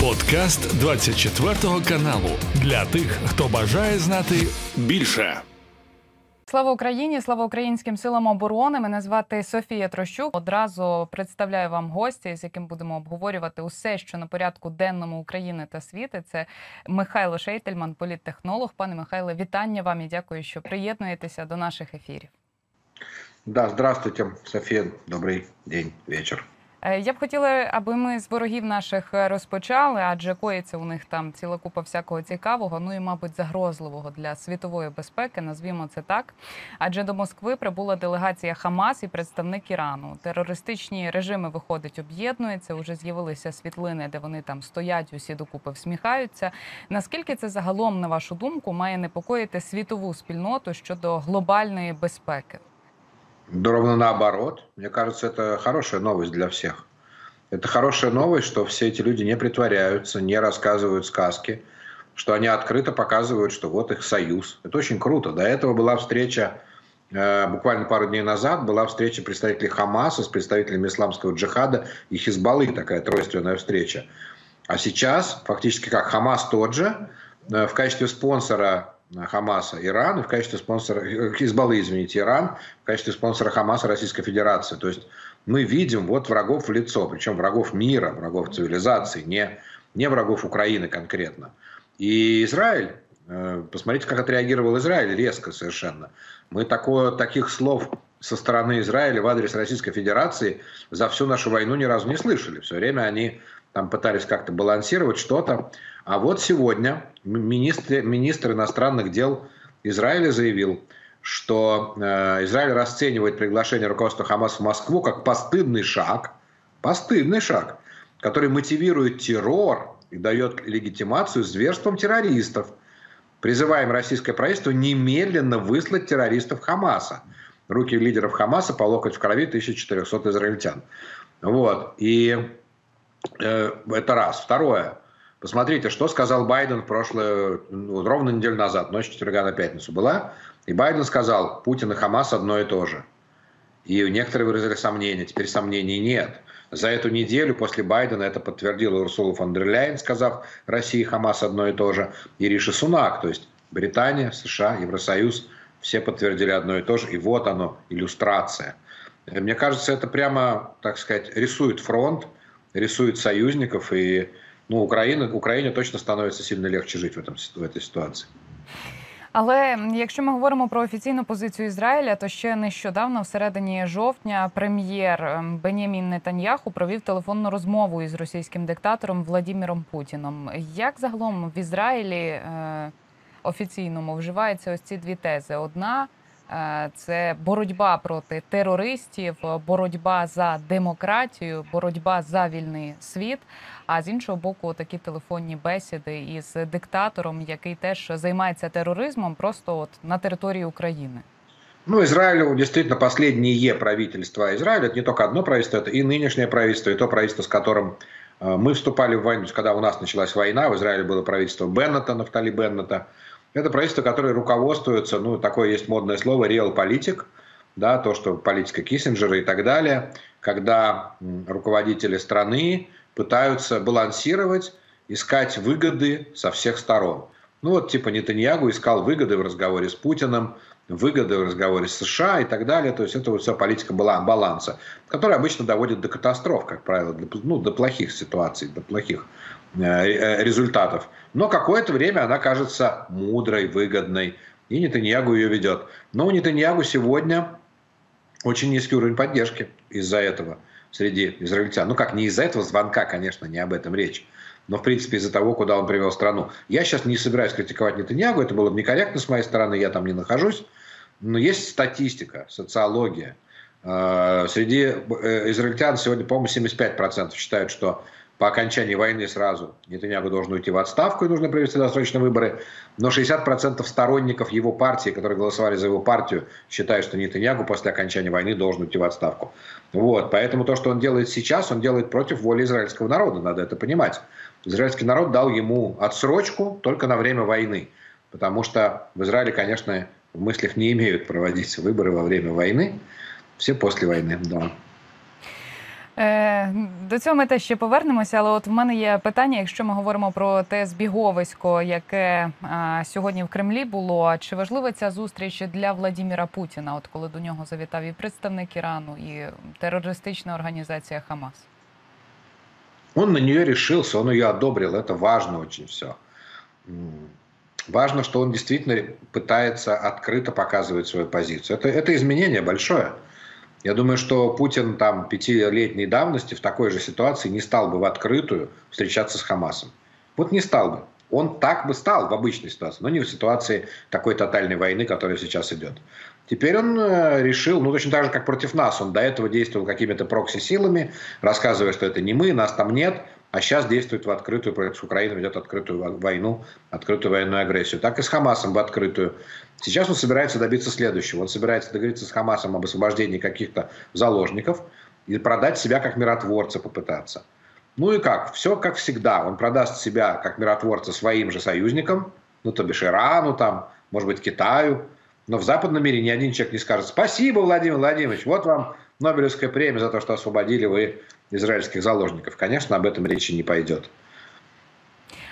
Подкаст 24 каналу для тих, хто бажає знати більше. Слава Україні! Слава українським силам оборони! Мене звати Софія Трощук. Одразу представляю вам гостя, з яким будемо обговорювати усе, що на порядку денному України та світу. Це Михайло Шейтельман, політтехнолог. Пане Михайле, вітання вам і дякую, що приєднуєтеся до наших ефірів. Да, здравствуйте, Софія. Добрий день, вечір. Е, я б хотіла, аби ми з ворогів наших е, розпочали, адже коїться у них там ціла купа всякого цікавого, ну і, мабуть, загрозливого для світової безпеки, назвімо це так. Адже до Москви прибула делегація Хамас і представник Ірану. Терористичні режими виходить, об'єднуються. Уже з'явилися світлини, де вони там стоять, усі докупи всміхаються. Наскільки це загалом, на вашу думку, має непокоїти світову спільноту щодо глобальної безпеки? Да ровно наоборот. Мне кажется, это хорошая новость для всех. Это хорошая новость, что все эти люди не притворяются, не рассказывают сказки, что они открыто показывают, что вот их союз. Это очень круто. До этого была встреча, э, буквально пару дней назад, была встреча представителей Хамаса с представителями исламского джихада и Хизбаллы, такая тройственная встреча. А сейчас фактически как Хамас тот же, э, в качестве спонсора Хамаса Иран, и в качестве спонсора, э, Хизбаллы, извините, Иран, в качестве спонсора Хамаса Российская Федерация. То есть мы видим вот врагов в лицо, причем врагов мира, врагов цивилизации, не, не врагов Украины конкретно. И Израиль, э, посмотрите, как отреагировал Израиль, резко совершенно. Мы такое, таких слов со стороны Израиля в адрес Российской Федерации за всю нашу войну ни разу не слышали. Все время они там пытались как-то балансировать что-то. А вот сегодня министр, министр иностранных дел Израиля заявил, что э, Израиль расценивает приглашение руководства Хамас в Москву как постыдный шаг, постыдный шаг, который мотивирует террор и дает легитимацию зверствам террористов. Призываем российское правительство немедленно выслать террористов Хамаса. Руки лидеров Хамаса по локоть в крови 1400 израильтян. Вот. И это раз. Второе. Посмотрите, что сказал Байден прошлое, ну, ровно неделю назад, ночь четверга на пятницу была. И Байден сказал, Путин и Хамас одно и то же. И некоторые выразили сомнения, теперь сомнений нет. За эту неделю после Байдена это подтвердила Урсула фон дер Ляйен, сказав, Россия и Хамас одно и то же, и Риши Сунак, то есть Британия, США, Евросоюз, все подтвердили одно и то же, и вот оно, иллюстрация. Мне кажется, это прямо, так сказать, рисует фронт, рисует союзников, и ну, Україна, Україні точно становиться сильно легче жити в, этом, в цій ситуації. Але якщо ми говоримо про офіційну позицію Ізраїля, то ще нещодавно, в середині жовтня, прем'єр ем, Бенямін Нетаньяху провів телефонну розмову із російським диктатором Владіміром Путіном. Як загалом в Ізраїлі е, офіційному вживаються ось ці дві тези: одна це боротьба проти терористів, боротьба за демократію, боротьба за вільний світ. А з іншого боку, такі телефонні бесіди із диктатором, який теж займається тероризмом, просто от на території України. Ну, Израилю действительно последнее правительство Израиля, это не только одно правительство, это и нынешнее правительство, и то правительство, с которым э, мы вступали в войну, когда у нас началась война, в Израиле было правительство Беннета, Нафтали Беннета, это правительство, которое руководствуется, ну, такое есть модное слово, реал-политик, да, то, что политика Киссинджера и так далее, когда руководители страны пытаются балансировать, искать выгоды со всех сторон. Ну вот типа Нетаньягу искал выгоды в разговоре с Путиным, выгоды в разговоре с США и так далее. То есть это вот вся политика баланса, которая обычно доводит до катастроф, как правило, до, ну, до плохих ситуаций, до плохих результатов. Но какое-то время она кажется мудрой, выгодной, и Нетаньягу ее ведет. Но у Нетаньягу сегодня очень низкий уровень поддержки из-за этого среди израильтян. Ну как, не из-за этого звонка, конечно, не об этом речь но в принципе из-за того, куда он привел страну. Я сейчас не собираюсь критиковать Нетаньягу, это было бы некорректно с моей стороны, я там не нахожусь, но есть статистика, социология. Э, среди э, израильтян сегодня, по-моему, 75% считают, что по окончании войны сразу Нетаньягу должен уйти в отставку и нужно провести досрочные выборы. Но 60% сторонников его партии, которые голосовали за его партию, считают, что Нетаньягу после окончания войны должен уйти в отставку. Вот. Поэтому то, что он делает сейчас, он делает против воли израильского народа, надо это понимать. Израильский народ дал ему отсрочку только на время войны. Потому что в Израиле, конечно, в мыслях не имеют проводить выборы во время войны. Все после войны, да. Е, до цього ми теж ще повернемося, але от в мене є питання, якщо ми говоримо про те збіговисько, яке а, сьогодні в Кремлі було. Чи важлива ця зустріч для Владіміра Путіна? От коли до нього завітав і представник Ірану, і терористична організація Хамас? Он на нее решился, он ее одобрил. Это важно очень все. Важно, что он действительно пытается открыто показывать свою позицию. Это, это изменение большое. Я думаю, что Путин там пятилетней давности в такой же ситуации не стал бы в открытую встречаться с Хамасом. Вот не стал бы. Он так бы стал в обычной ситуации, но не в ситуации такой тотальной войны, которая сейчас идет. Теперь он э, решил, ну точно так же, как против нас, он до этого действовал какими-то прокси-силами, рассказывая, что это не мы, нас там нет, а сейчас действует в открытую, против Украины ведет открытую войну, открытую военную агрессию. Так и с Хамасом в открытую. Сейчас он собирается добиться следующего. Он собирается договориться с Хамасом об освобождении каких-то заложников и продать себя как миротворца попытаться. Ну и как? Все как всегда. Он продаст себя как миротворца своим же союзникам, ну то бишь Ирану, там, может быть, Китаю. Но в западном мире ни один человек не скажет «Спасибо, Владимир Владимирович, вот вам Нобелевская премия за то, что освободили вы израильских заложников. Конечно, об этом речи не пойдет.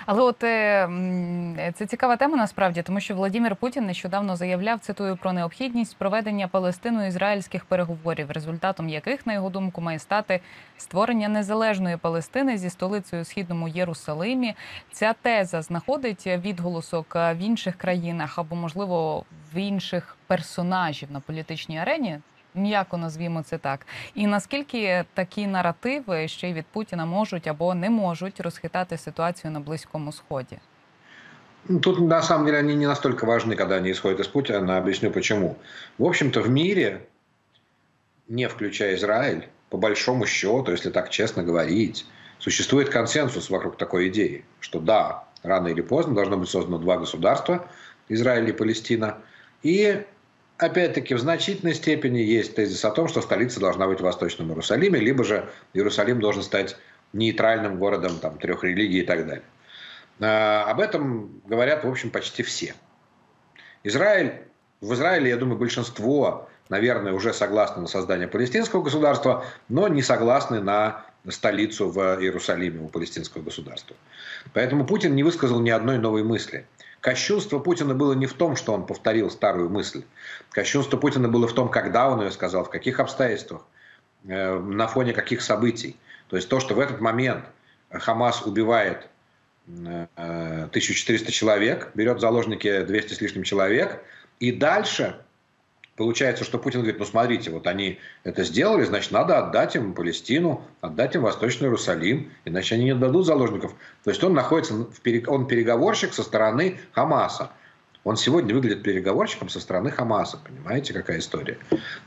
Але от е, це цікава тема насправді, тому що Владимир Путін нещодавно заявляв цитую про необхідність проведення палестино-ізраїльських переговорів, результатом яких, на його думку, має стати створення незалежної Палестини зі столицею східному Єрусалимі. Ця теза знаходить відголосок в інших країнах або, можливо, в інших персонажів на політичній арені м'яко назвімо це так. І наскільки такі наративи ще й від Путіна можуть або не можуть розхитати ситуацію на Близькому Сході? Ну, тут на самом деле они не настолько важны, когда они исходят из Путина. Объясню почему. В общем-то, в мире, не включая Израиль, по большому счету, если так честно говорить, существует консенсус вокруг такой идеи, что да, рано или поздно должно быть создано два государства, Израиль и Палестина, и опять-таки, в значительной степени есть тезис о том, что столица должна быть в Восточном Иерусалиме, либо же Иерусалим должен стать нейтральным городом там, трех религий и так далее. А, об этом говорят, в общем, почти все. Израиль, в Израиле, я думаю, большинство, наверное, уже согласны на создание палестинского государства, но не согласны на столицу в Иерусалиме у палестинского государства. Поэтому Путин не высказал ни одной новой мысли. Кощунство Путина было не в том, что он повторил старую мысль. Кощунство Путина было в том, когда он ее сказал, в каких обстоятельствах, э, на фоне каких событий. То есть то, что в этот момент Хамас убивает 1400 э, человек, берет заложники 200 с лишним человек, и дальше Получается, что Путин говорит, ну смотрите, вот они это сделали, значит, надо отдать им Палестину, отдать им Восточный Иерусалим, иначе они не дадут заложников. То есть он находится, в перег... он переговорщик со стороны Хамаса. Он сегодня выглядит переговорщиком со стороны Хамаса, понимаете, какая история.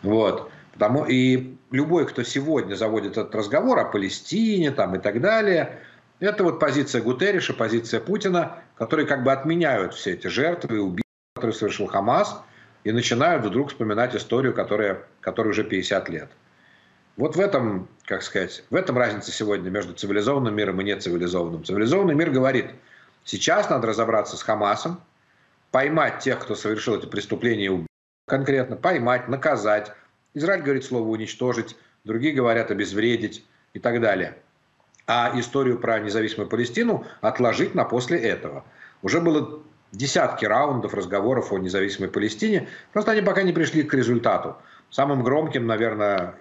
Вот. Потому, и любой, кто сегодня заводит этот разговор о Палестине там, и так далее, это вот позиция Гутерриша, позиция Путина, которые как бы отменяют все эти жертвы и убийства, которые совершил Хамас – и начинают вдруг вспоминать историю, которая, которой уже 50 лет. Вот в этом, как сказать, в этом разница сегодня между цивилизованным миром и нецивилизованным. Цивилизованный мир говорит, сейчас надо разобраться с Хамасом, поймать тех, кто совершил эти преступления конкретно, поймать, наказать. Израиль говорит слово уничтожить, другие говорят обезвредить и так далее. А историю про независимую Палестину отложить на после этого. Уже было десятки раундов разговоров о независимой Палестине. Просто они пока не пришли к результату. Самым громким, наверное,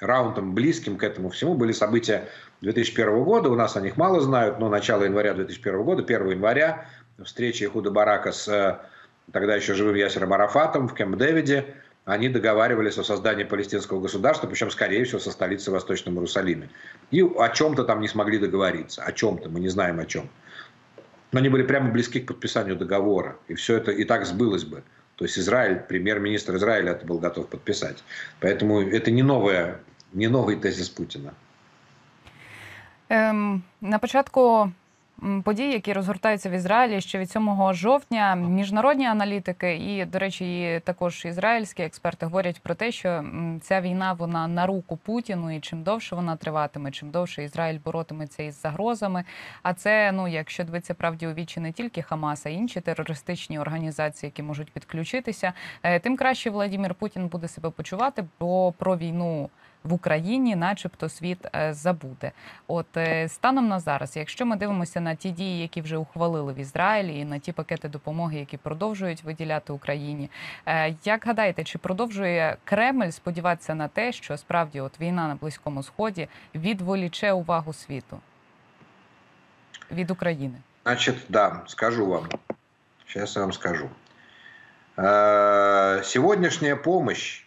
раундом, близким к этому всему, были события 2001 года. У нас о них мало знают, но начало января 2001 года, 1 января, встреча Ихуда Барака с э, тогда еще живым Ясером Арафатом в Кемп-Дэвиде, они договаривались о создании палестинского государства, причем, скорее всего, со столицей в Восточном Иерусалиме. И о чем-то там не смогли договориться. О чем-то, мы не знаем о чем но они были прямо близки к подписанию договора. И все это и так сбылось бы. То есть Израиль, премьер-министр Израиля это был готов подписать. Поэтому это не, новое, не новый тезис Путина. Ем, на початку подій, які розгортаються в Ізраїлі ще від 7 жовтня. Міжнародні аналітики і, до речі, і також ізраїльські експерти говорять про те, що ця війна вона на руку Путіну, і чим довше вона триватиме, чим довше Ізраїль боротиметься із загрозами. А це ну, якщо дивитися правді у вічі не тільки Хамас, а інші терористичні організації, які можуть підключитися, е, тим краще Владимир Путін буде себе почувати, бо про війну в Україні, начебто, світ е, забуде. От е, станом на зараз, якщо ми дивимося на ті дії, які вже ухвалили в Ізраїлі, і на ті пакети допомоги, які продовжують виділяти Україні, е, як гадаєте, чи продовжує Кремль сподіватися на те, що справді от війна на близькому сході відволіче увагу світу від України? Значит, да, скажу вам. Сейчас я вам скажу. Сегодняшняя помощь,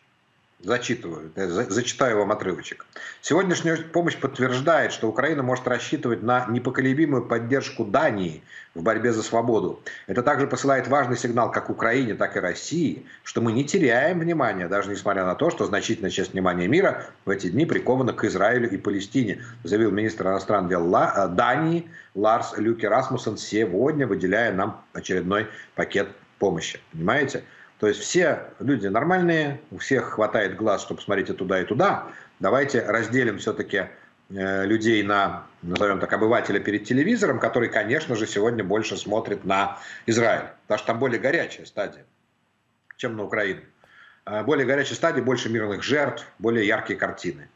зачитываю, зачитаю вам отрывочек. Сегодняшняя помощь подтверждает, что Украина может рассчитывать на непоколебимую поддержку Дании в борьбе за свободу. Это также посылает важный сигнал как Украине, так и России, что мы не теряем внимания, даже несмотря на то, что значительная часть внимания мира в эти дни прикована к Израилю и Палестине, заявил министр иностранных дел э, Дании Ларс Люки Расмуссен сегодня, выделяя нам очередной пакет помощи. Понимаете? То есть все люди нормальные, у всех хватает глаз, чтобы смотреть и туда, и туда. Давайте разделим все-таки э, людей на, назовем так, обывателя перед телевизором, который, конечно же, сегодня больше смотрит на Израиль. Потому что там более горячая стадия, чем на Украину. Э, более горячая стадия, больше мирных жертв, более яркие картины.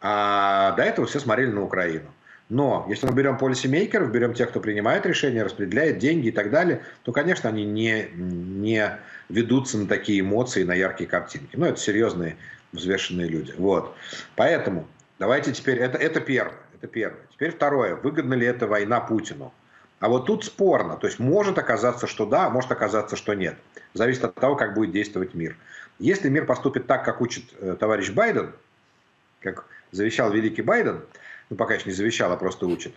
А до этого все смотрели на Украину. Но если мы берем полисемейкеров, берем тех, кто принимает решения, распределяет деньги и так далее, то, конечно, они не, не ведутся на такие эмоции, на яркие картинки. Но это серьезные, взвешенные люди. Вот. Поэтому давайте теперь, это, это первое. Это первое. Теперь второе. Выгодна ли эта война Путину? А вот тут спорно. То есть может оказаться, что да, может оказаться, что нет. Зависит от того, как будет действовать мир. Если мир поступит так, как учит э, товарищ Байден, как завещал великий Байден, ну, пока еще не завещал, а просто учит.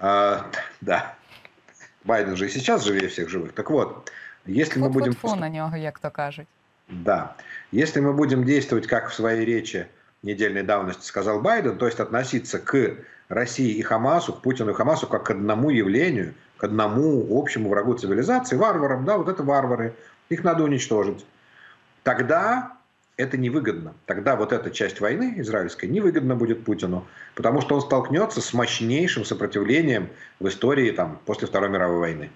А, да. Байден же и сейчас живее всех живых. Так вот, если мы будем... Фу на него, як то кажуть. Да. Если мы будем действовать, как в своей речи недельной давности сказал Байден, то есть относиться к России и Хамасу, к Путину и Хамасу, как к одному явлению, к одному общему врагу цивилизации, варварам, да, вот это варвары, их надо уничтожить. Тогда это невыгодно. Тогда вот эта часть войны израильской невыгодна будет Путину, потому что он столкнется с мощнейшим сопротивлением в истории там, после Второй мировой войны.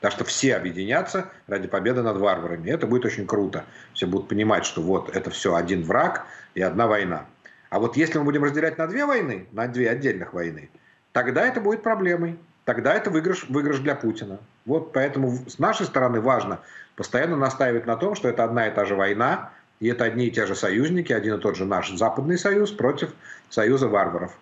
Так что все объединятся ради победы над варварами. Это будет очень круто. Все будут понимать, что вот это все один враг и одна война. А вот если мы будем разделять на две войны, на две отдельных войны, тогда это будет проблемой. Тогда это выигрыш, выигрыш для Путина. Вот поэтому с нашей стороны важно постоянно настаивать на том, что это одна и та же война, и это одни и те же союзники, один и тот же наш Западный Союз против Союза варваров.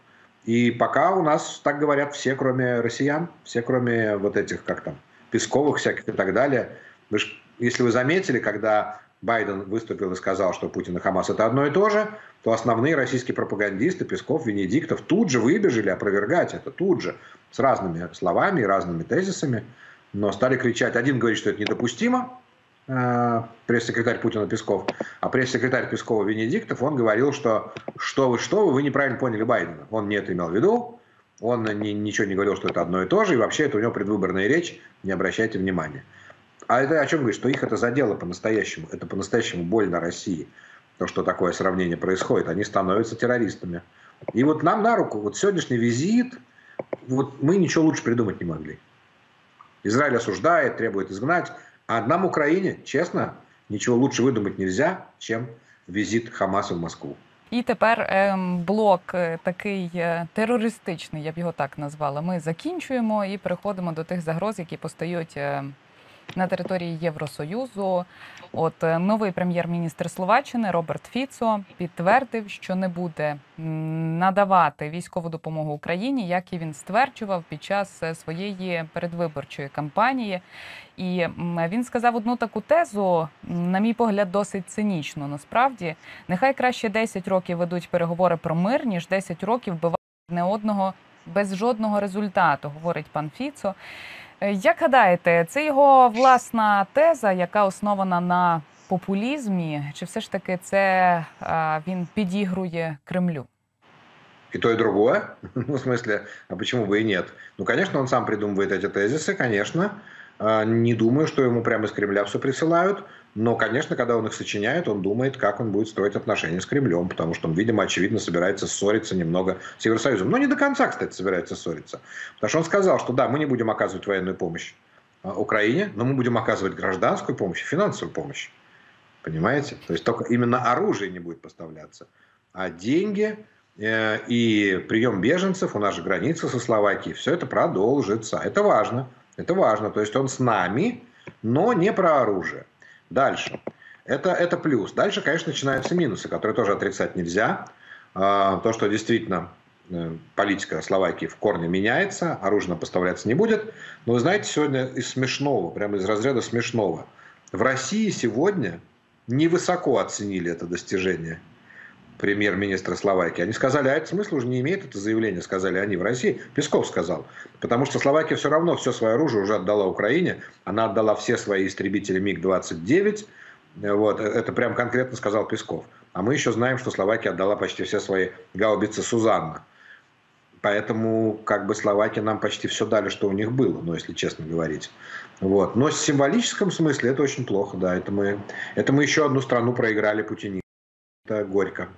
И пока у нас так говорят все, кроме россиян, все, кроме вот этих, как там, Песковых всяких и так далее. Вы ж, если вы заметили, когда Байден выступил и сказал, что Путин и Хамас это одно и то же, то основные российские пропагандисты, Песков, Венедиктов, тут же выбежали опровергать это, тут же, с разными словами и разными тезисами, но стали кричать. Один говорит, что это недопустимо, пресс-секретарь Путина Песков, а пресс-секретарь Пескова Венедиктов, он говорил, что что вы, что вы, вы неправильно поняли Байдена. Он не это имел в виду, он ни, ничего не говорил, что это одно и то же, и вообще это у него предвыборная речь, не обращайте внимания. А это о чем говорит? Что их это задело по-настоящему, это по-настоящему больно России, то, что такое сравнение происходит, они становятся террористами. И вот нам на руку, вот сегодняшний визит, вот мы ничего лучше придумать не могли. Израиль осуждает, требует изгнать, а нам, Украине, честно, ничего лучше выдумать нельзя, чем візит Хамасу в Москву. І тепер ем, блок е, такий е, терористичний, я б його так назвала. Ми закінчуємо і переходимо до тих загроз, які постають е, на території Євросоюзу. От е, новий прем'єр-міністр Словаччини Роберт Фіцо підтвердив, що не буде надавати військову допомогу Україні, як і він стверджував під час е, своєї передвиборчої кампанії. І він сказав одну таку тезу, на мій погляд, досить цинічно. Насправді, нехай краще 10 років ведуть переговори про мир, ніж 10 років вбивають не одного без жодного результату, говорить пан Фіцо. Е, як гадаєте, це його власна теза, яка основана на популізмі, чи все ж таки це він підігрує Кремлю? И то, и другое. Ну, в смысле, а почему бы и нет? Ну, конечно, он сам придумывает эти тезисы, конечно. Не думаю, что ему прямо из Кремля все присылают. Но, конечно, когда он их сочиняет, он думает, как он будет строить отношения с Кремлем, потому что он, видимо, очевидно, собирается ссориться немного с Евросоюзом. Но не до конца, кстати, собирается ссориться. Потому что он сказал, что да, мы не будем оказывать военную помощь а, Украине, но мы будем оказывать гражданскую помощь, финансовую помощь. Понимаете? То есть только именно оружие не будет поставляться. а деньги э, и прием беженцев, у нас же граница со Словакией, все это продолжится. Это важно. Это важно. То есть он с нами, но не про оружие. Дальше. Это, это плюс. Дальше, конечно, начинаются минусы, которые тоже отрицать нельзя. А, то, что действительно э, политика Словакии в корне меняется, оружие поставляться не будет. Но вы знаете, сегодня из смешного, прямо из разряда смешного. В России сегодня невысоко оценили это достижение премьер-министра Словакии. Они сказали, а это смысла уже не имеет это заявление, сказали они в России. Песков сказал. Потому что Словакия все равно все свое оружие уже отдала Украине. Она отдала все свои истребители МиГ-29. Вот, это прям конкретно сказал Песков. А мы еще знаем, что Словакия отдала почти все свои гаубицы Сузанна. Поэтому как бы Словакия нам почти все дали, что у них было, ну, если честно говорить. Вот. Но в символическом смысле это очень плохо, да. Это мы, это мы еще одну страну проиграли путинистам. Это горько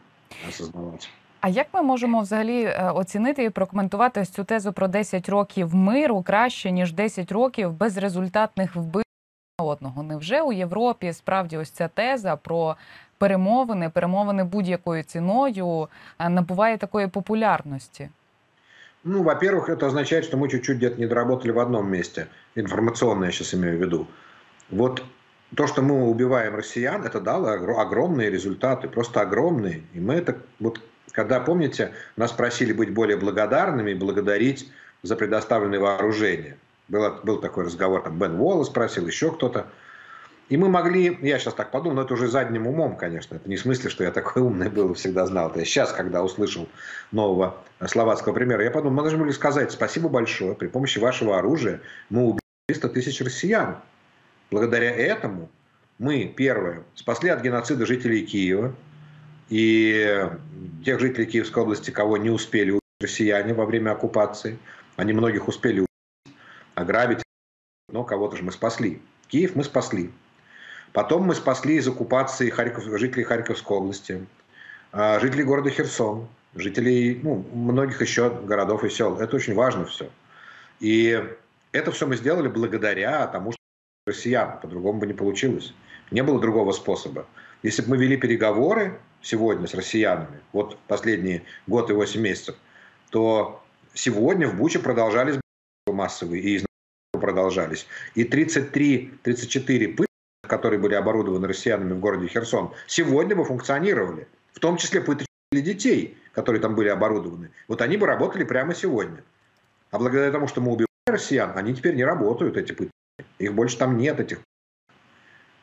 осознавати. А як ми можемо взагалі е, оцінити і прокоментувати ось цю тезу про 10 років миру краще ніж 10 років безрезультатних вбивств одного? Невже у Європі справді ось ця теза про перемовини, перемовини будь-якою ціною е, набуває такої популярності? Ну, во-первых, это означает, что мы чуть-чуть где-то не доработали в одном месте. Информационно я сейчас имею в виду. Вот то, что мы убиваем россиян, это дало огромные результаты, просто огромные. И мы это, вот когда, помните, нас просили быть более благодарными и благодарить за предоставленное вооружение. Был, был такой разговор, там Бен Уоллес спросил, еще кто-то. И мы могли, я сейчас так подумал, но это уже задним умом, конечно, это не в смысле, что я такой умный был всегда знал. Это я сейчас, когда услышал нового словацкого примера, я подумал, мы должны были сказать спасибо большое, при помощи вашего оружия мы убили 300 тысяч россиян. Благодаря этому мы, первое, спасли от геноцида жителей Киева и тех жителей Киевской области, кого не успели убить россияне во время оккупации. Они многих успели убить, ограбить, но кого-то же мы спасли. Киев мы спасли. Потом мы спасли из оккупации Харьков, жителей Харьковской области, а, жителей города Херсон, жителей ну, многих еще городов и сел. Это очень важно все. И это все мы сделали благодаря тому, что россиян, по-другому бы не получилось. Не было другого способа. Если бы мы вели переговоры сегодня с россиянами, вот последние год и 8 месяцев, то сегодня в Буче продолжались массовые и продолжались. И 33-34 пытки, которые были оборудованы россиянами в городе Херсон, сегодня бы функционировали. В том числе пытки детей, которые там были оборудованы. Вот они бы работали прямо сегодня. А благодаря тому, что мы убиваем россиян, они теперь не работают, эти пытки. Их больше там нет, этих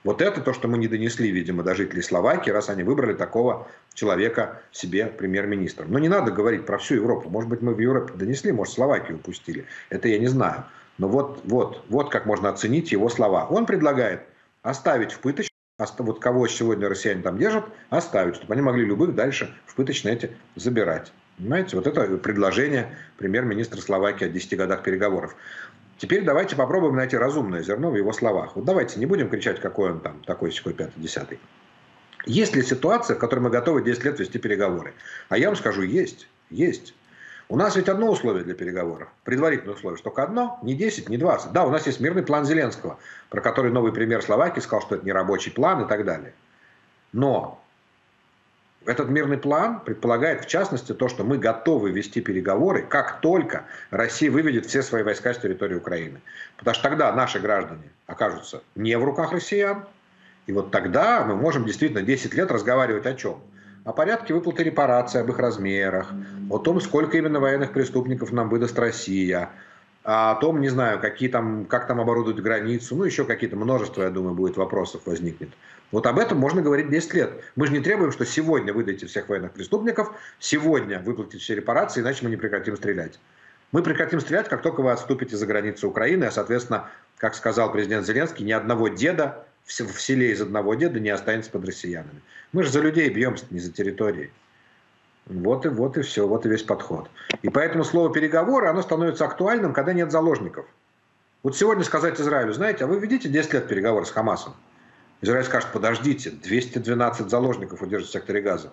вот это то, что мы не донесли, видимо, до жителей Словакии, раз они выбрали такого человека себе премьер-министром. Но не надо говорить про всю Европу. Может быть, мы в Европе донесли, может, Словакию упустили. Это я не знаю. Но вот, вот, вот как можно оценить его слова. Он предлагает оставить в пыточной, вот кого сегодня россияне там держат, оставить, чтобы они могли любых дальше в пыточные эти забирать. Понимаете, вот это предложение премьер-министра Словакии о 10 годах переговоров. Теперь давайте попробуем найти разумное зерно в его словах. Вот давайте не будем кричать, какой он там такой, секой, пятый, десятый. Есть ли ситуация, в которой мы готовы 10 лет вести переговоры? А я вам скажу, есть, есть. У нас ведь одно условие для переговоров, предварительное условие, только одно, не 10, не 20. Да, у нас есть мирный план Зеленского, про который новый премьер Словакии сказал, что это не рабочий план и так далее. Но этот мирный план предполагает, в частности, то, что мы готовы вести переговоры, как только Россия выведет все свои войска с территории Украины. Потому что тогда наши граждане окажутся не в руках россиян, и вот тогда мы можем действительно 10 лет разговаривать о чем? О порядке выплаты репараций, об их размерах, о том, сколько именно военных преступников нам выдаст Россия, о том, не знаю, какие там, как там оборудовать границу, ну, еще какие-то множество, я думаю, будет вопросов возникнет. Вот об этом можно говорить 10 лет. Мы же не требуем, что сегодня выдайте всех военных преступников, сегодня выплатите все репарации, иначе мы не прекратим стрелять. Мы прекратим стрелять, как только вы отступите за границу Украины, а, соответственно, как сказал президент Зеленский, ни одного деда в селе из одного деда не останется под россиянами. Мы же за людей бьемся, не за территории. Вот и, вот и все, вот и весь подход. И поэтому слово «переговоры» оно становится актуальным, когда нет заложников. Вот сегодня сказать Израилю, знаете, а вы ведите 10 лет переговоры с Хамасом. Израиль скажет, подождите, 212 заложников удержат в секторе Газа.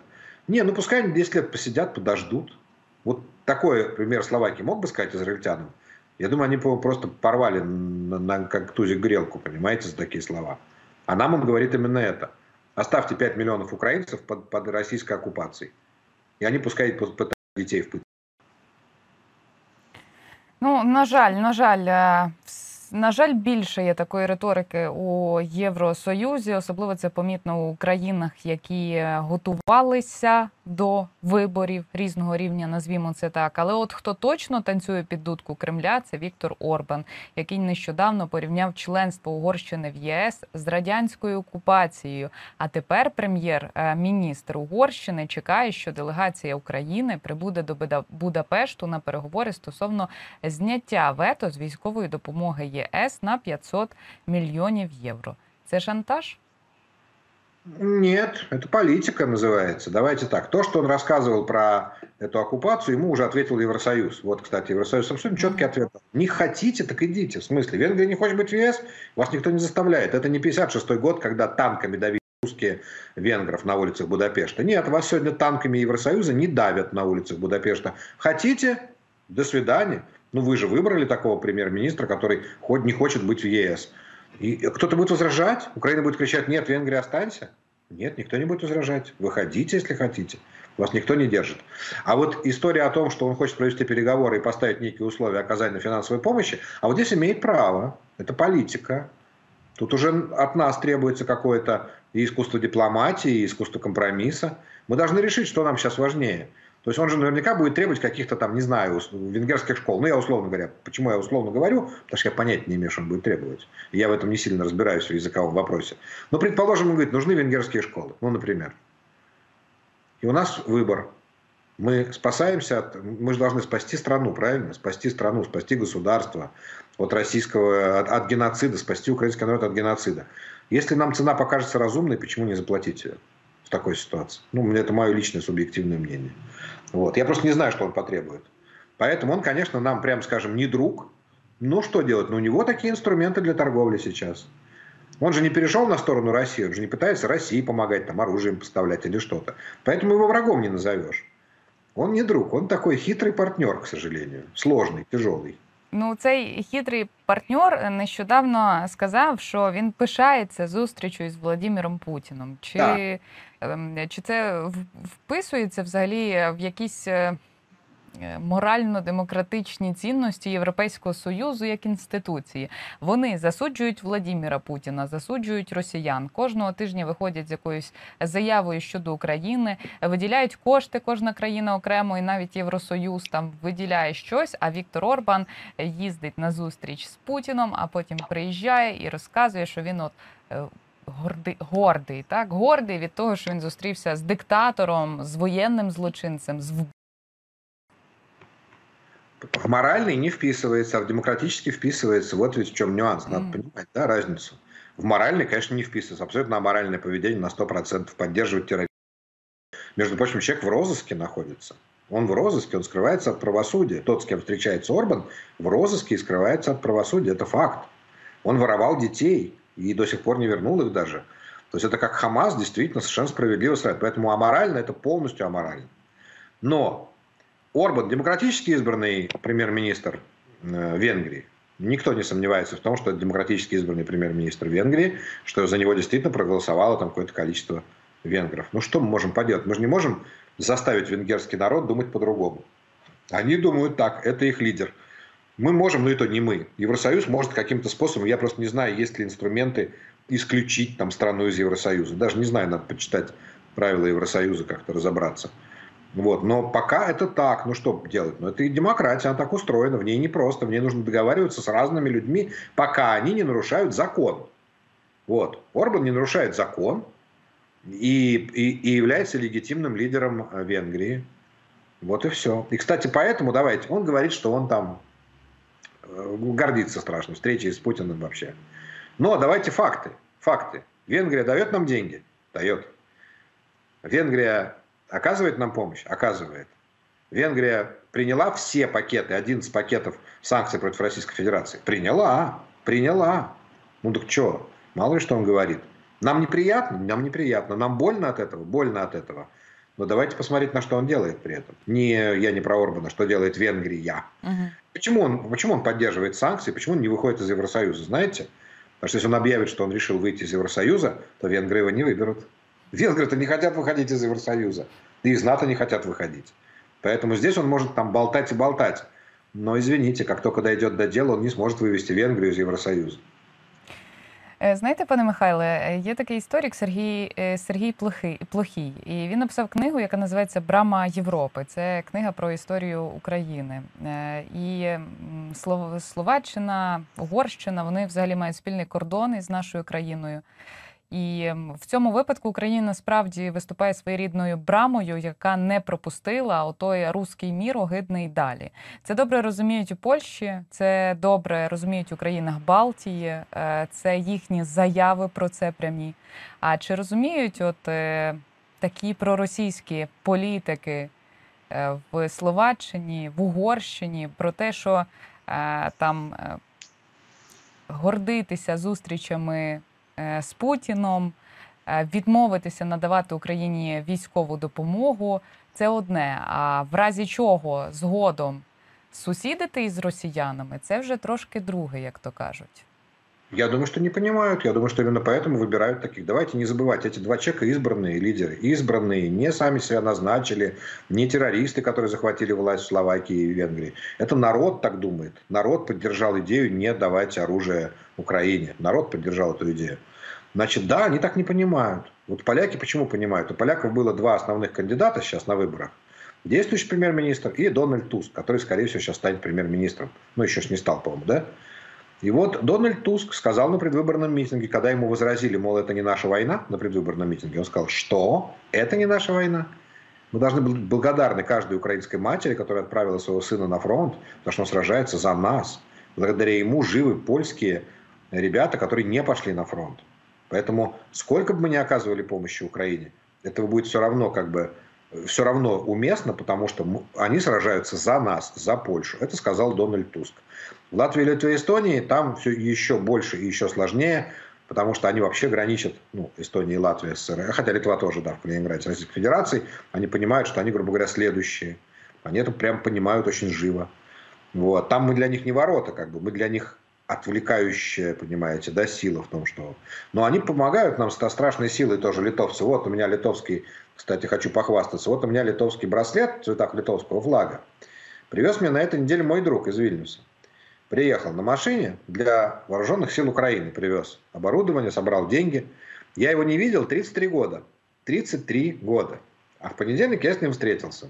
Не, ну пускай они 10 лет посидят, подождут. Вот такой пример Словакии мог бы сказать израильтянам? Я думаю, они просто порвали на, на как тузик грелку, понимаете, за такие слова. А нам он говорит именно это. Оставьте 5 миллионов украинцев под, под российской оккупацией. и они пускай пытают детей в пытку. Ну, на жаль, на жаль, На жаль, більше є такої риторики у Євросоюзі, особливо це помітно у країнах, які готувалися До виборів різного рівня, назвімо це так. Але от хто точно танцює під дудку Кремля, це Віктор Орбан, який нещодавно порівняв членство Угорщини в ЄС з радянською окупацією. А тепер прем'єр-міністр Угорщини чекає, що делегація України прибуде до Будапешту на переговори стосовно зняття вето з військової допомоги ЄС на 500 мільйонів євро. Це шантаж? Нет, это политика называется. Давайте так. То, что он рассказывал про эту оккупацию, ему уже ответил Евросоюз. Вот, кстати, Евросоюз абсолютно четкий ответ. Не хотите, так идите. В смысле, Венгрия не хочет быть в ЕС, вас никто не заставляет. Это не 56-й год, когда танками давили русские венгров на улицах Будапешта. Нет, вас сегодня танками Евросоюза не давят на улицах Будапешта. Хотите? До свидания. Ну, вы же выбрали такого премьер-министра, который хоть не хочет быть в ЕС. И кто-то будет возражать? Украина будет кричать, нет, Венгрия, останься? Нет, никто не будет возражать. Выходите, если хотите. Вас никто не держит. А вот история о том, что он хочет провести переговоры и поставить некие условия оказания финансовой помощи, а вот здесь имеет право. Это политика. Тут уже от нас требуется какое-то и искусство дипломатии, и искусство компромисса. Мы должны решить, что нам сейчас важнее – то есть он же наверняка будет требовать каких-то там, не знаю, венгерских школ. Ну, я условно говоря. Почему я условно говорю? Потому что я понятия не имею, что он будет требовать. Я в этом не сильно разбираюсь в языковом вопросе. Но, предположим, он говорит, нужны венгерские школы. Ну, например. И у нас выбор. Мы спасаемся от... Мы же должны спасти страну, правильно? Спасти страну, спасти государство от российского... От, от геноцида, спасти украинский народ от геноцида. Если нам цена покажется разумной, почему не заплатить ее? Такой ситуации. Ну, это мое личное субъективное мнение. Вот. Я просто не знаю, что он потребует. Поэтому он, конечно, нам, прям скажем, не друг. Ну, что делать? Ну, у него такие инструменты для торговли сейчас. Он же не перешел на сторону России, он же не пытается России помогать, там, оружием поставлять или что-то. Поэтому его врагом не назовешь. Он не друг, он такой хитрый партнер, к сожалению. Сложный, тяжелый. Ну, цей хитрий партнер нещодавно сказав, що він пишається зустрічю з Володимиром Путіном. Чи так. чи це вписується взагалі в якісь Е, морально-демократичні цінності Європейського союзу як інституції. Вони засуджують Владіміра Путіна, засуджують росіян. Кожного тижня виходять з якоюсь заявою щодо України, виділяють кошти. Кожна країна окремо, і навіть Євросоюз там виділяє щось. А Віктор Орбан їздить на зустріч з Путіном, а потім приїжджає і розказує, що він от. Е, гордий, гордий, так гордий від того, що він зустрівся з диктатором, з воєнним злочинцем, з в моральный не вписывается, а в демократический вписывается. Вот ведь в чем нюанс, надо mm. понимать, да, разницу. В моральный, конечно, не вписывается. Абсолютно аморальное поведение на 100% поддерживать терроризм. Между прочим, человек в розыске находится. Он в розыске, он скрывается от правосудия. Тот, с кем встречается Орбан, в розыске и скрывается от правосудия. Это факт. Он воровал детей и до сих пор не вернул их даже. То есть это как Хамас действительно совершенно справедливо сразу. Поэтому аморально это полностью аморально. Но Орбан демократически избранный премьер-министр э, Венгрии. Никто не сомневается в том, что это демократически избранный премьер-министр Венгрии, что за него действительно проголосовало там какое-то количество венгров. Ну что мы можем поделать? Мы же не можем заставить венгерский народ думать по-другому. Они думают так, это их лидер. Мы можем, но это не мы. Евросоюз может каким-то способом, я просто не знаю, есть ли инструменты исключить там страну из Евросоюза. Даже не знаю, надо почитать правила Евросоюза, как-то разобраться. Вот. Но пока это так. Ну что делать? Ну это и демократия, она так устроена. В ней не просто. В ней нужно договариваться с разными людьми, пока они не нарушают закон. Вот. Орбан не нарушает закон и, и, и является легитимным лидером э, Венгрии. Вот и все. И, кстати, поэтому, давайте, он говорит, что он там э, гордится страшно встречей с Путиным вообще. Но давайте факты. Факты. Венгрия дает нам деньги? Дает. Венгрия Оказывает нам помощь? Оказывает. Венгрия приняла все пакеты, 11 пакетов санкций против Российской Федерации. Приняла, приняла. Ну так что, мало ли что он говорит. Нам неприятно? Нам неприятно. Нам больно от этого? Больно от этого. Но давайте посмотреть, на что он делает при этом. Не, я не про Орбана, что делает Венгрия. Угу. Почему, он, почему он поддерживает санкции, почему он не выходит из Евросоюза, знаете? Потому что если он объявит, что он решил выйти из Евросоюза, то венгры его не выберут. Венгры-то не хотят выходить из Евросоюза. И из НАТО не хотят выходить. Поэтому здесь он может там болтать и болтать. Но извините, как только дойдет до дела, он не сможет вывести Венгрию из Евросоюза. Е, знаєте, пане Михайле, е, є такий історик Сергій е, Сергій Плохій, і він написав книгу, яка називається Брама Європи. Це книга про історію України. І Словаччина, Угорщина вони взагалі мають спільний кордон із нашою країною. І в цьому випадку Україна насправді виступає своєрідною брамою, яка не пропустила отой руський мір огидний далі. Це добре розуміють у Польщі, це добре розуміють у країнах Балтії, е, це їхні заяви про це прямі. А чи розуміють от е, такі проросійські політики е, в Словаччині, в Угорщині про те, що там гордитися зустрічами? Е, з Путіном, е, відмовитися надавати Україні військову допомогу це одне. А в разі чого згодом сусідити із росіянами це вже трошки друге, як то кажуть. Я думаю, что не понимают. Я думаю, что именно поэтому выбирают таких. Давайте не забывать, эти два человека избранные лидеры. Избранные, не сами себя назначили, не террористы, которые захватили власть в Словакии и Венгрии. Это народ так думает. Народ поддержал идею не давать оружие Украине. Народ поддержал эту идею. Значит, да, они так не понимают. Вот поляки почему понимают? У поляков было два основных кандидата сейчас на выборах. Действующий премьер-министр и Дональд Туск, который, скорее всего, сейчас станет премьер-министром. Ну, еще ж не стал, по-моему, да? И вот Дональд Туск сказал на предвыборном митинге, когда ему возразили, мол, это не наша война на предвыборном митинге, он сказал, что это не наша война. Мы должны быть благодарны каждой украинской матери, которая отправила своего сына на фронт, потому что он сражается за нас. Благодаря ему живы польские ребята, которые не пошли на фронт. Поэтому сколько бы мы ни оказывали помощи Украине, этого будет все равно как бы все равно уместно, потому что они сражаются за нас, за Польшу. Это сказал Дональд Туск. В Латвии, Литве Эстонии там все еще больше и еще сложнее, потому что они вообще граничат, ну, Эстония и Латвия, СССР, хотя Литва тоже, да, в Калининграде, с Российской Федерацией, они понимают, что они, грубо говоря, следующие. Они это прям понимают очень живо. Вот. Там мы для них не ворота, как бы, мы для них отвлекающая, понимаете, да, сила в том, что... Но они помогают нам со страшной силой тоже, литовцы. Вот у меня литовский, кстати, хочу похвастаться, вот у меня литовский браслет в цветах литовского флага. Привез мне на этой неделе мой друг из Вильнюса. Приехал на машине для вооруженных сил Украины, привез оборудование, собрал деньги. Я его не видел 33 года. 33 года. А в понедельник я с ним встретился.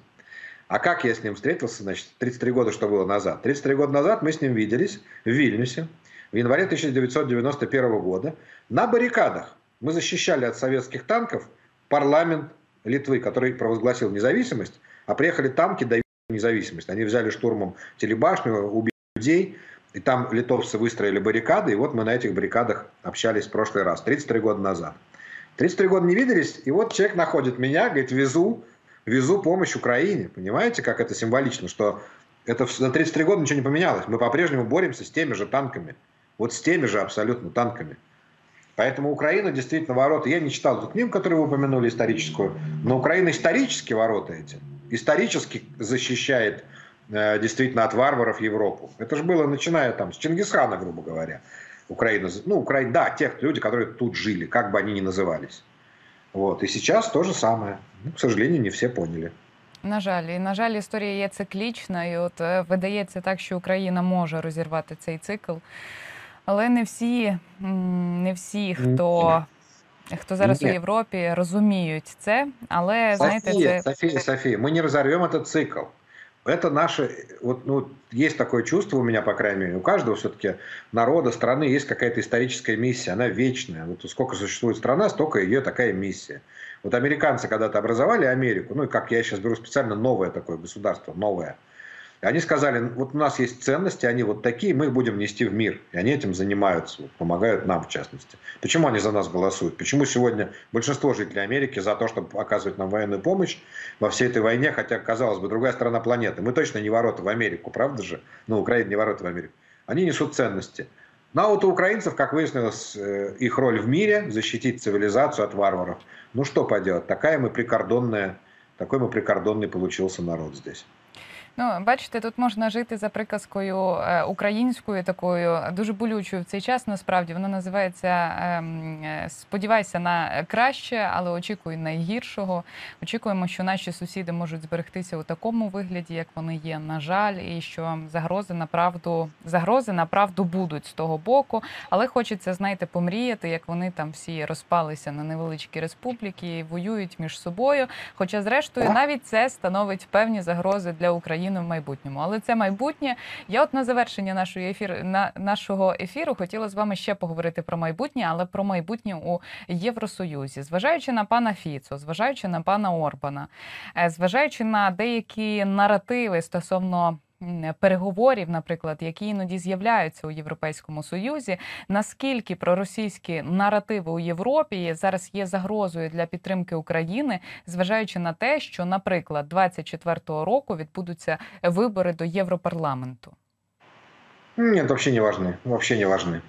А как я с ним встретился, значит, 33 года, что было назад? 33 года назад мы с ним виделись в Вильнюсе в январе 1991 года на баррикадах. Мы защищали от советских танков парламент Литвы, который провозгласил независимость, а приехали танки дают независимость. Они взяли штурмом телебашню, убили людей, и там литовцы выстроили баррикады, и вот мы на этих баррикадах общались в прошлый раз, 33 года назад. 33 года не виделись, и вот человек находит меня, говорит, везу везу помощь Украине. Понимаете, как это символично, что это за 33 года ничего не поменялось. Мы по-прежнему боремся с теми же танками. Вот с теми же абсолютно танками. Поэтому Украина действительно ворота. Я не читал эту книгу, которую вы упомянули, историческую, но Украина исторически ворота эти. Исторически защищает действительно от варваров Европу. Это же было начиная там с Чингисхана, грубо говоря. Украина, ну, Украина, да, тех люди, которые тут жили, как бы они ни назывались. Вот. И сейчас то же самое. Ну, к сожалению, не все поняли. На жаль, і на жаль, історія є циклічна, і от е, видається так, що Україна може розірвати цей цикл. Але не всі, не всі, хто хто зараз Нет. у Європі, розуміють це. Але Софія, знаєте, це Софія, Софія, ми не розірвемо цей цикл. Это наше, вот, ну, есть такое чувство у меня, по крайней мере, у каждого все-таки народа, страны есть какая-то историческая миссия, она вечная. Вот сколько существует страна, столько ее такая миссия. Вот американцы когда-то образовали Америку, ну и как я сейчас беру специально новое такое государство, новое – они сказали, вот у нас есть ценности, они вот такие, мы их будем нести в мир. И они этим занимаются, вот, помогают нам в частности. Почему они за нас голосуют? Почему сегодня большинство жителей Америки за то, чтобы оказывать нам военную помощь во всей этой войне, хотя, казалось бы, другая сторона планеты. Мы точно не ворота в Америку, правда же? Ну, Украина не ворота в Америку. Они несут ценности. Ну, а вот у украинцев, как выяснилось, э, их роль в мире – защитить цивилизацию от варваров. Ну, что поделать, такая мы прикордонная, такой мы прикордонный получился народ здесь. Ну, бачите, тут можна жити за приказкою е, українською, такою дуже болючою в цей час. Насправді вона називається ем, е, Сподівайся на краще, але очікуй найгіршого. Очікуємо, що наші сусіди можуть зберегтися у такому вигляді, як вони є. На жаль, і що загрози на правду загрози на правду будуть з того боку. Але хочеться, знаєте, помріяти, як вони там всі розпалися на невеличкі республіки воюють між собою. Хоча, зрештою, навіть це становить певні загрози для України в майбутньому. Але це майбутнє. Я от на завершення нашої ефіру на нашого ефіру хотіла з вами ще поговорити про майбутнє, але про майбутнє у Євросоюзі, зважаючи на пана Фіцо, зважаючи на пана Орбана, е, зважаючи на деякі наративи стосовно Переговорів, наприклад, які іноді з'являються у Європейському Союзі, наскільки проросійські наративи у Європі зараз є загрозою для підтримки України, зважаючи на те, що, наприклад, 24-го року відбудуться вибори до Європарламенту? Нет, вообще не важны. Вообще не важны.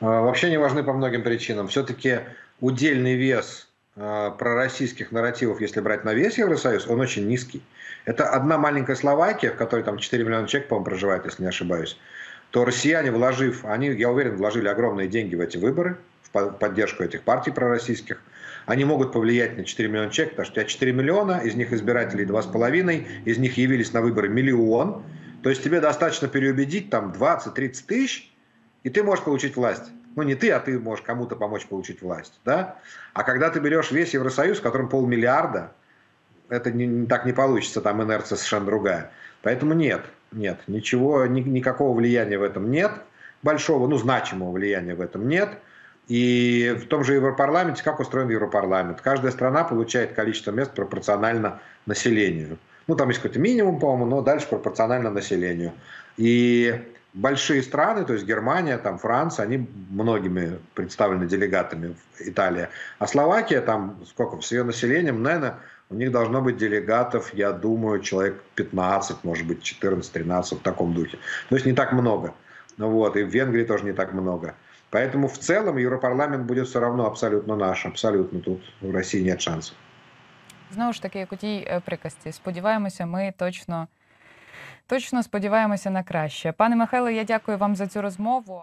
Вообще не важны по многим причинам. Все-таки удельный вес пророссийских нарративов, если брать на весь Евросоюз, он очень низкий. Это одна маленькая Словакия, в которой там 4 миллиона человек, по-моему, проживает, если не ошибаюсь. То россияне, вложив, они, я уверен, вложили огромные деньги в эти выборы, в поддержку этих партий пророссийских. Они могут повлиять на 4 миллиона человек, потому что у тебя 4 миллиона, из них избирателей 2,5, из них явились на выборы миллион. То есть тебе достаточно переубедить там 20-30 тысяч, и ты можешь получить власть. Ну, не ты, а ты можешь кому-то помочь получить власть. Да? А когда ты берешь весь Евросоюз, в котором полмиллиарда, это не, так не получится, там инерция совершенно другая. Поэтому нет, нет, ничего, ни, никакого влияния в этом нет, большого, ну, значимого влияния в этом нет. И в том же Европарламенте, как устроен Европарламент? Каждая страна получает количество мест пропорционально населению. Ну, там есть какой-то минимум, по-моему, но дальше пропорционально населению. И большие страны, то есть Германия, там Франция, они многими представлены делегатами, Италия. А Словакия, там сколько, с ее населением, наверное, у них должно быть делегатов, я думаю, человек 15, может быть, 14-13 в таком духе. То есть не так много. Ну вот, и в Венгрии тоже не так много. Поэтому в целом Европарламент будет все равно абсолютно наш, абсолютно тут в России нет шансов. Знову ж таки, як у тій приказці, сподіваємося, ми точно точно сподіваємося на краще. Пане Михайло, я дякую вам за цю розмову.